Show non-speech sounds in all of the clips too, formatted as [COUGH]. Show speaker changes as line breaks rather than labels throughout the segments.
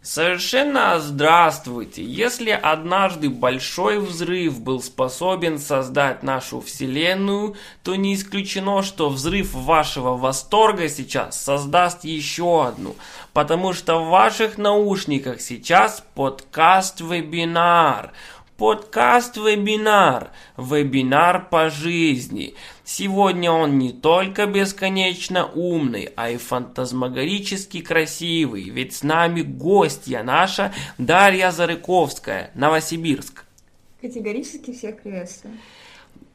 Совершенно здравствуйте! Если однажды большой взрыв был способен создать нашу Вселенную, то не исключено, что взрыв вашего восторга сейчас создаст еще одну, потому что в ваших наушниках сейчас подкаст-вебинар. Подкаст-вебинар. Вебинар по жизни. Сегодня он не только бесконечно умный, а и фантазмагорически красивый, ведь с нами гостья наша Дарья Зарыковская, Новосибирск.
Категорически всех приветствую.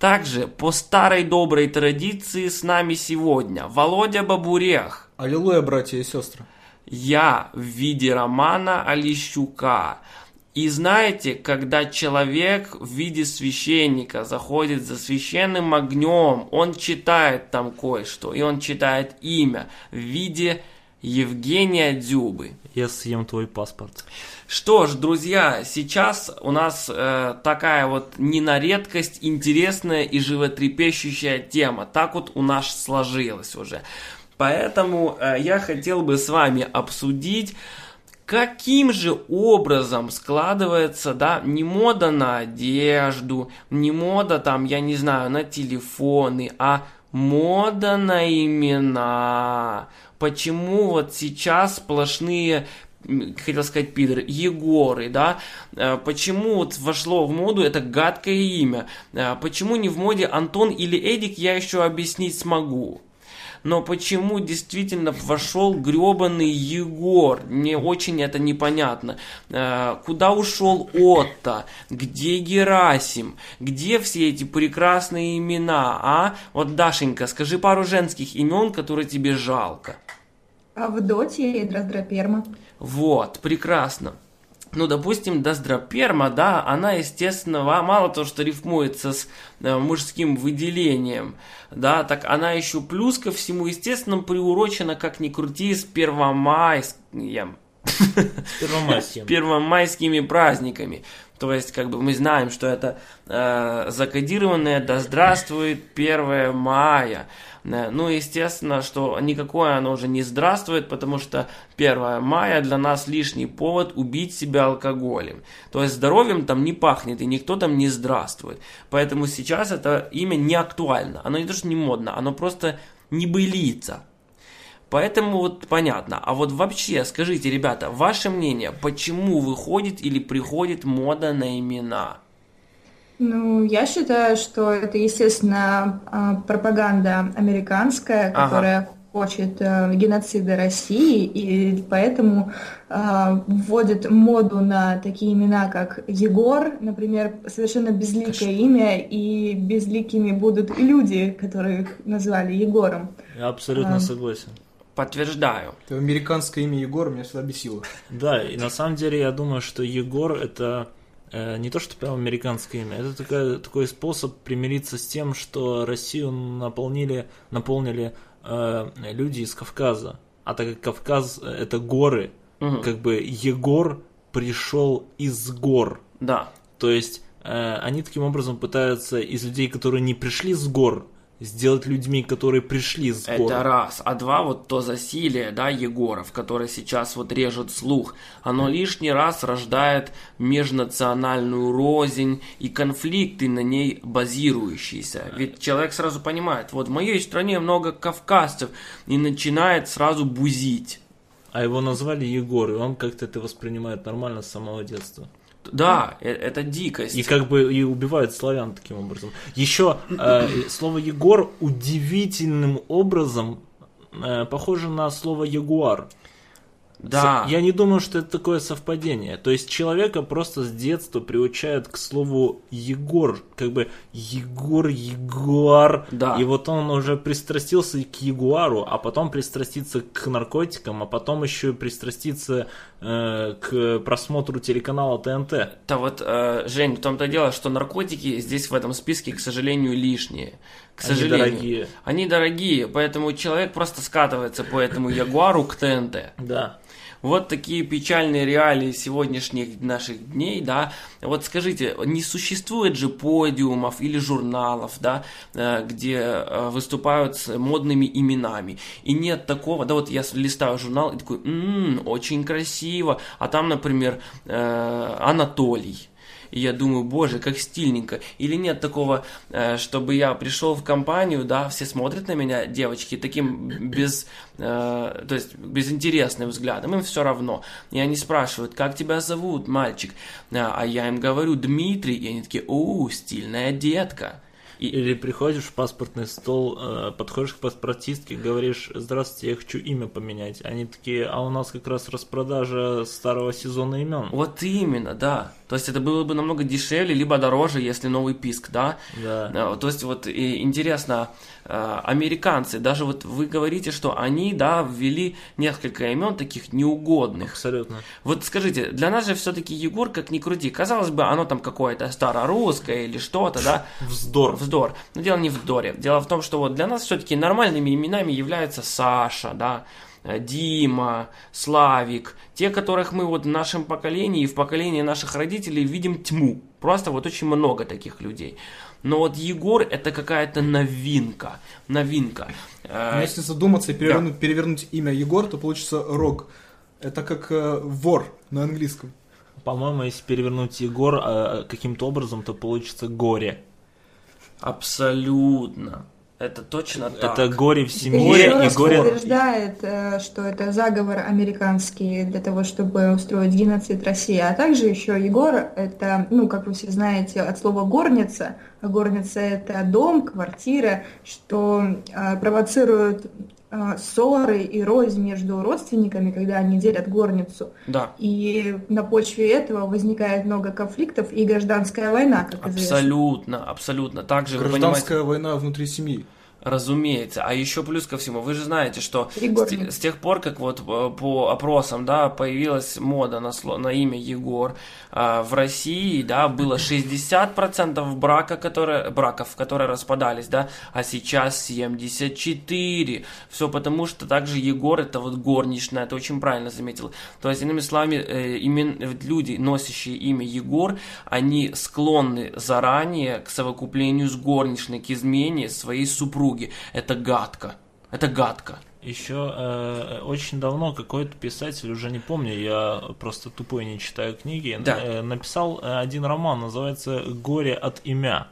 Также по старой доброй традиции с нами сегодня Володя Бабурех.
Аллилуйя, братья и сестры.
Я в виде Романа Олещука. И знаете, когда человек в виде священника заходит за священным огнем, он читает там кое-что, и он читает имя в виде Евгения Дзюбы.
Я съем твой паспорт.
Что ж, друзья, сейчас у нас э, такая вот не на редкость интересная и животрепещущая тема. Так вот у нас сложилось уже. Поэтому э, я хотел бы с вами обсудить каким же образом складывается, да, не мода на одежду, не мода там, я не знаю, на телефоны, а мода на имена. Почему вот сейчас сплошные хотел сказать пидоры, Егоры, да, э, почему вот вошло в моду это гадкое имя, э, почему не в моде Антон или Эдик, я еще объяснить смогу но почему действительно вошел гребаный Егор? Мне очень это непонятно. Э, куда ушел Отто? Где Герасим? Где все эти прекрасные имена, а? Вот, Дашенька, скажи пару женских имен, которые тебе жалко.
Авдотья и Дроздроперма.
Вот, прекрасно ну, допустим, Доздроперма, да, она, естественно, мало того, что рифмуется с э, мужским выделением, да, так она еще плюс ко всему, естественно, приурочена, как ни крути, с первомайским, [LAUGHS]
первомайскими.
первомайскими праздниками. То есть, как бы мы знаем, что это э, закодированное «Да здравствует 1 мая». Э, ну, естественно, что никакое оно уже не здравствует, потому что 1 мая для нас лишний повод убить себя алкоголем. То есть здоровьем там не пахнет, и никто там не здравствует. Поэтому сейчас это имя не актуально. Оно не то, что не модно, оно просто не былица. Поэтому вот понятно. А вот вообще, скажите, ребята, ваше мнение, почему выходит или приходит мода на имена?
Ну, я считаю, что это, естественно, а, пропаганда американская, которая ага. хочет э, геноцида России, и поэтому э, вводит моду на такие имена, как Егор, например, совершенно безликое имя, и безликими будут и люди, которых назвали Егором.
Я абсолютно а, согласен.
Подтверждаю.
Это американское имя Егор меня всегда бесило. Да, и на самом деле я думаю, что Егор это Э, не то что прям американское имя, это такая, такой способ примириться с тем, что Россию наполнили, наполнили э, люди из Кавказа. А так как Кавказ это горы, угу. как бы Егор пришел из гор.
Да.
То есть э, они таким образом пытаются из людей, которые не пришли с гор, сделать людьми, которые пришли с гор.
Это раз. А два, вот то засилие, да, Егоров, который сейчас вот режет слух, оно лишний раз рождает межнациональную рознь и конфликты на ней базирующиеся. Ведь человек сразу понимает, вот в моей стране много кавказцев, и начинает сразу бузить.
А его назвали Егор, и он как-то это воспринимает нормально с самого детства.
Да, э, это дикость.
И как бы и убивают славян таким образом. Еще э, слово Егор удивительным образом э, похоже на слово ягуар.
Да.
Я не думаю, что это такое совпадение. То есть человека просто с детства приучают к слову Егор, как бы Егор, Ягуар.
Да.
И вот он уже пристрастился к Ягуару, а потом пристраститься к наркотикам, а потом еще и пристраститься э, к просмотру телеканала ТНТ.
Да вот, э, Жень, в том-то дело, что наркотики здесь в этом списке, к сожалению, лишние. К сожалению.
Они дорогие.
Они дорогие, поэтому человек просто скатывается по этому Ягуару к ТНТ.
Да.
Вот такие печальные реалии сегодняшних наших дней, да. Вот скажите, не существует же подиумов или журналов, да, э, где э, выступают с модными именами. И нет такого, да, вот я листаю журнал и такой, м-м, очень красиво, а там, например, э, Анатолий и я думаю, боже, как стильненько. Или нет такого, э, чтобы я пришел в компанию, да, все смотрят на меня, девочки, таким без, э, то есть безинтересным взглядом, им все равно. И они спрашивают, как тебя зовут, мальчик? А я им говорю, Дмитрий, и они такие, о, стильная детка.
И... Или приходишь в паспортный стол, э, подходишь к паспортистке, говоришь, здравствуйте, я хочу имя поменять. Они такие, а у нас как раз распродажа старого сезона имен.
Вот именно, да. То есть это было бы намного дешевле, либо дороже, если новый писк, да?
Да.
Э, то есть вот и интересно, э, американцы, даже вот вы говорите, что они, да, ввели несколько имен таких неугодных.
Абсолютно.
Вот скажите, для нас же все-таки Егор, как ни крути, казалось бы, оно там какое-то старорусское или что-то, да?
Вздор.
Вздор. Но дело не в вздоре. Дело в том, что вот для нас все-таки нормальными именами являются Саша, да, Э, Дима, Славик, те, которых мы вот в нашем поколении и в поколении наших родителей видим тьму. Просто вот очень много таких людей. Но вот Егор это какая-то новинка. Новинка.
Э, Но если задуматься и перевернуть, да. перевернуть имя Егор, то получится Рог. Это как э, вор на английском.
По-моему, если перевернуть Егор э, каким-то образом, то получится горе.
Абсолютно. Это точно
так. Это горе в семье
и, и горе... утверждает, э, что это заговор американский для того, чтобы устроить геноцид России. А также еще Егор, это, ну, как вы все знаете, от слова горница. А горница это дом, квартира, что э, провоцирует ссоры и рознь между родственниками, когда они делят горницу.
Да.
И на почве этого возникает много конфликтов и гражданская война, как
абсолютно, известно. Абсолютно, абсолютно. Также
гражданская война внутри семьи.
Разумеется. А еще плюс ко всему, вы же знаете, что с, с тех пор, как вот э, по опросам, да, появилась мода на, сло, на имя Егор, э, в России, да, было 60% брака, которые, браков, которые распадались, да, а сейчас 74. Все потому, что также Егор, это вот горничная, это очень правильно заметил. То есть, иными словами, э, люди, носящие имя Егор, они склонны заранее к совокуплению с горничной, к измене своей супруги супруги. Это гадко. Это гадко.
Еще э, очень давно какой-то писатель, уже не помню, я просто тупой не читаю книги,
да.
э, написал э, один роман, называется «Горе от имя».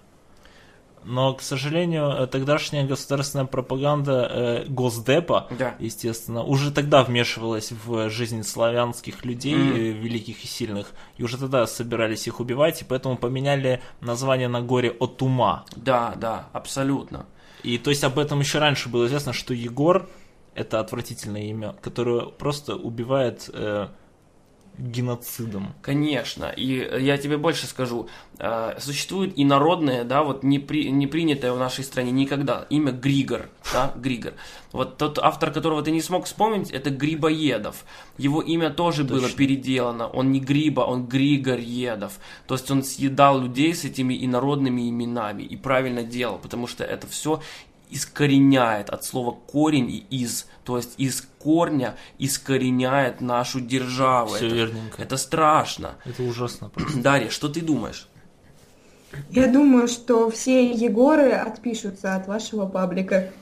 Но, к сожалению, э, тогдашняя государственная пропаганда э, Госдепа,
да.
естественно, уже тогда вмешивалась в жизнь славянских людей, mm. великих и сильных, и уже тогда собирались их убивать, и поэтому поменяли название на горе от ума.
Да, да, абсолютно.
И то есть об этом еще раньше было известно, что Егор это отвратительное имя, которое просто убивает э, геноцидом.
Конечно, и я тебе больше скажу, э, существует и народное, да, вот не, при, не принятое в нашей стране никогда, имя Григор, да, Григор. Вот тот автор, которого ты не смог вспомнить, это Грибоедов. Его имя тоже Точно. было переделано, он не Гриба, он Григорьедов. То есть он съедал людей с этими инородными именами и правильно делал, потому что это все искореняет от слова корень и из, то есть из корня искореняет нашу державу.
Все
это,
верненько.
Это страшно.
Это ужасно просто. [CLEARS THROAT]
Дарья, что ты думаешь?
Я думаю, что все Егоры отпишутся от вашего паблика.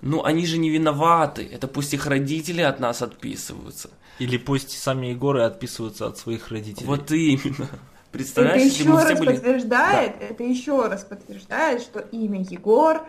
Ну, они же не виноваты. Это пусть их родители от нас отписываются.
Или пусть сами Егоры отписываются от своих родителей.
Вот именно. Представляешь,
это еще раз были... подтверждает, да. это еще раз подтверждает, что имя Егор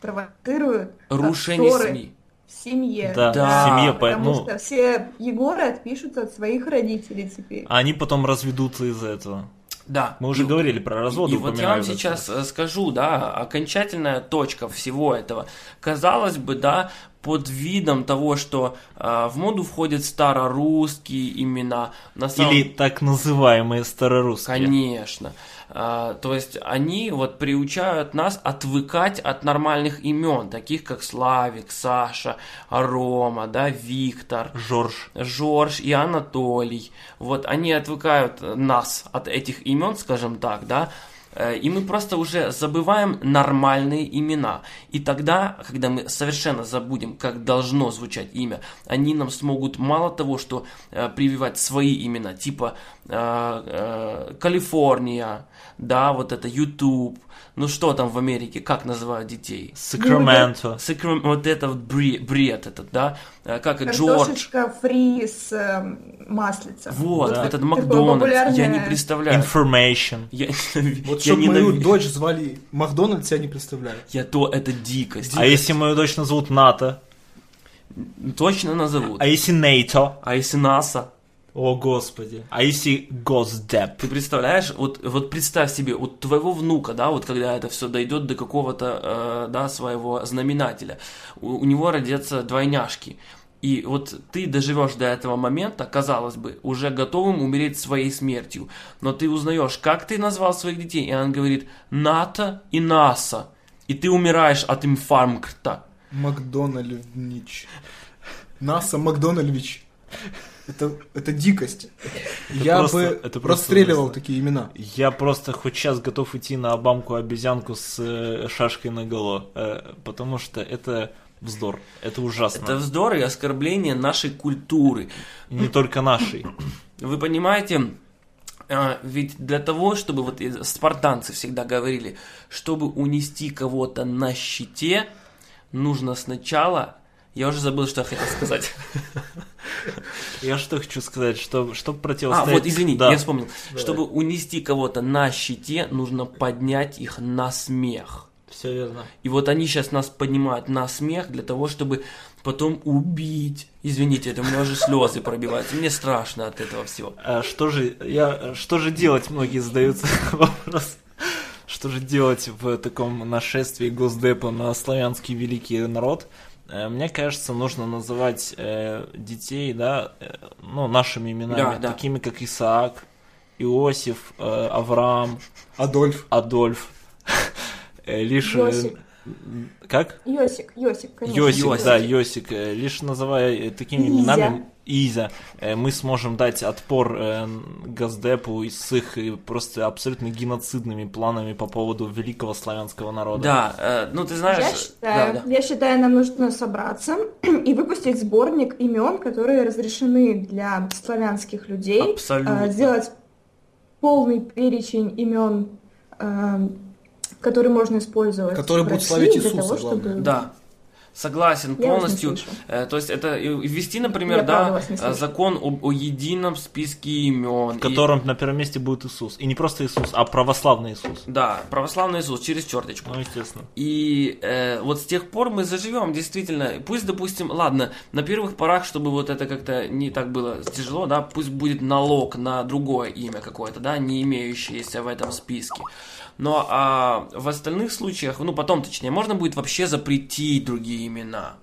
провоцируют
рушение СМИ.
В семье.
Да, да. в семье.
Потому ну... что все Егоры отпишутся от своих родителей теперь.
А они потом разведутся из-за этого.
Да.
Мы уже и, говорили про разводы.
И вот я вам сейчас это. скажу, да, окончательная точка всего этого. Казалось бы, да, под видом того, что э, в моду входят старорусские имена.
На самом... Или так называемые старорусские.
Конечно. А, то есть они вот приучают нас отвыкать от нормальных имен, таких как Славик, Саша, Рома, да, Виктор,
Жорж,
Жорж и Анатолий. Вот они отвыкают нас от этих имен, скажем так, да, и мы просто уже забываем нормальные имена. И тогда, когда мы совершенно забудем, как должно звучать имя, они нам смогут мало того, что э, прививать свои имена, типа э, э, Калифорния, да, вот это YouTube, ну что там в Америке, как называют детей?
Сакраменто.
Сакрам... Вот это вот бред, бред этот, да? Э, как и Джордж.
Картошечка фри с э, маслицем.
Вот, да. этот Макдональдс, популярное... я не представляю.
Information.
Я, [LAUGHS] вот я чтобы мою дочь звали Макдональдс, я не представляю.
Я то, это дикость.
А если мою дочь назовут НАТО?
Точно назовут.
А если НАТО?
А если НАСА?
О, Господи. А если Госдеп?
Ты представляешь, вот, вот представь себе, вот твоего внука, да, вот когда это все дойдет до какого-то, э, да, своего знаменателя, у, у него родятся двойняшки. И вот ты доживешь до этого момента, казалось бы, уже готовым умереть своей смертью. Но ты узнаешь, как ты назвал своих детей, и он говорит НАТО и НАСА. И ты умираешь от инфаркта.
Макдональдович. НАСА Макдональдович. Это, это дикость. Это я просто, бы это расстреливал просто, такие имена.
Я просто хоть сейчас готов идти на обамку обезьянку с э, шашкой на голо, э, потому что это вздор, это ужасно.
Это вздор и оскорбление нашей культуры.
Не только нашей.
Вы понимаете, э, ведь для того, чтобы вот спартанцы всегда говорили, чтобы унести кого-то на щите, нужно сначала я уже забыл, что я хотел сказать. [LAUGHS] [LAUGHS]
Я что хочу сказать, что чтобы противостоять... А,
вот, извини, да. я вспомнил. Давай. Чтобы унести кого-то на щите, нужно поднять их на смех.
Все верно.
И вот они сейчас нас поднимают на смех для того, чтобы потом убить. Извините, это у меня уже слезы пробиваются. Мне страшно от этого всего.
А что же, я, что же делать, многие задаются [LAUGHS] вопрос. Что же делать в таком нашествии Госдепа на славянский великий народ? Э, мне кажется, нужно называть э, детей, да, э, ну, нашими именами, да, такими да. как Исаак, Иосиф, э, Авраам,
Адольф,
Адольф, [LAUGHS] э, лишь... Иосиф. Как?
Йосик, Йосик, конечно.
Йосик, Йосик. да, Йосик. Лишь называя такими Изя. именами, Изя, э, мы сможем дать отпор э, Газдепу с их э, просто абсолютно геноцидными планами по поводу великого славянского народа.
Да, ну ты знаешь...
Я считаю, да, да. я считаю, нам нужно собраться [CLEARS THROAT] и выпустить сборник имен, которые разрешены для славянских людей.
Абсолютно.
Сделать полный перечень имен, которые можно использовать
Которые будут славить Иисуса, того,
чтобы... Да. Согласен я полностью. Э, то есть это ввести, например, я да, э, закон об, о едином списке имен.
В котором и... на первом месте будет Иисус. И не просто Иисус, а православный Иисус.
Да, православный Иисус через черточку.
Ну, естественно.
И э, вот с тех пор мы заживем, действительно. Пусть, допустим, ладно, на первых порах, чтобы вот это как-то не так было тяжело, да, пусть будет налог на другое имя какое-то, да, не имеющееся в этом списке. Но а в остальных случаях, ну потом точнее, можно будет вообще запретить другие имена.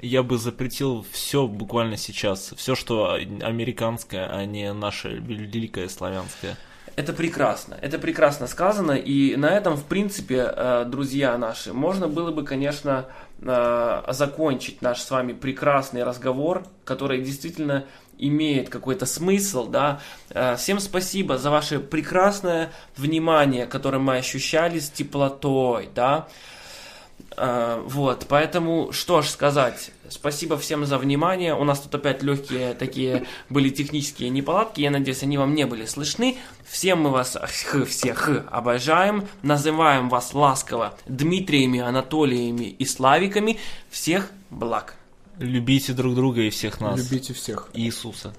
Я бы запретил все буквально сейчас. Все, что американское, а не наше великое славянское.
Это прекрасно, это прекрасно сказано, и на этом, в принципе, э, друзья наши, можно было бы, конечно, э, закончить наш с вами прекрасный разговор, который действительно имеет какой-то смысл, да. Э, всем спасибо за ваше прекрасное внимание, которое мы ощущали с теплотой, да. Э, вот, поэтому, что ж сказать, спасибо всем за внимание. У нас тут опять легкие такие были технические неполадки. Я надеюсь, они вам не были слышны. Всем мы вас всех обожаем. Называем вас ласково Дмитриями, Анатолиями и Славиками. Всех благ.
Любите друг друга и всех нас.
Любите всех.
Иисуса.